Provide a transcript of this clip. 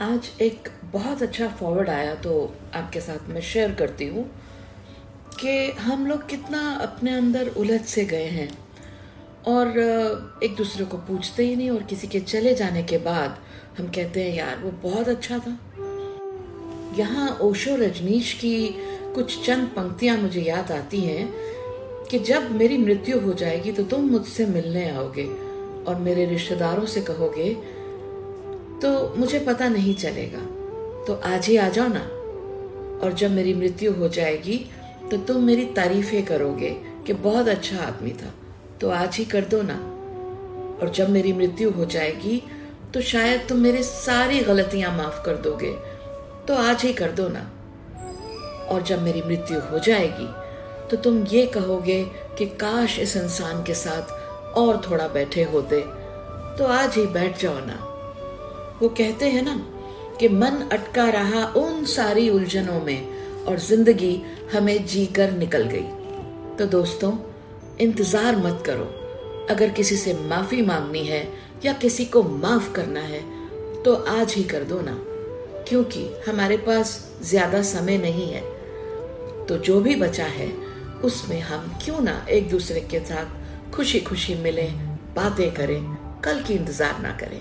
आज एक बहुत अच्छा फॉरवर्ड आया तो आपके साथ मैं शेयर करती हूँ कि हम लोग कितना अपने अंदर उलझ से गए हैं। और एक दूसरे को पूछते ही नहीं और किसी के चले जाने के बाद हम कहते हैं, यार, वो बहुत अच्छा था। यहाँ ओशो रजनीश की कुछ चंद पंक्तियाँ मुझे याद आती हैं कि जब मेरी मृत्यु हो जाएगी तो तुम मुझसे मिलने आओगे और मेरे रिश्तेदारों से कहोगे तो मुझे पता नहीं चलेगा। तो आज ही आ जाओ ना। और जब मेरी मृत्यु हो जाएगी तो तुम मेरी तारीफें करोगे कि बहुत अच्छा आदमी था। तो आज ही कर दो ना। और जब मेरी मृत्यु हो जाएगी तो शायद तुम मेरी सारी गलतियाँ माफ़ कर दोगे। तो आज ही कर दो ना। और जब मेरी मृत्यु हो जाएगी तो तुम ये कहोगे कि काश इस इंसान के साथ और थोड़ा बैठे होते। तो आज ही बैठ जाओ ना। वो कहते हैं ना कि मन अटका रहा उन सारी उलझनों में और ज़िंदगी हमें जीकर निकल गई। तो दोस्तों, इंतज़ार मत करो। अगर किसी से माफ़ी मांगनी है या किसी को माफ़ करना है तो आज ही कर दो ना, क्योंकि हमारे पास ज़्यादा समय नहीं है। तो जो भी बचा है, उसमें हम क्यों ना एक दूसरे के साथ खुशी खुशी मिलें, बातें करें, कल की इंतज़ार ना करें।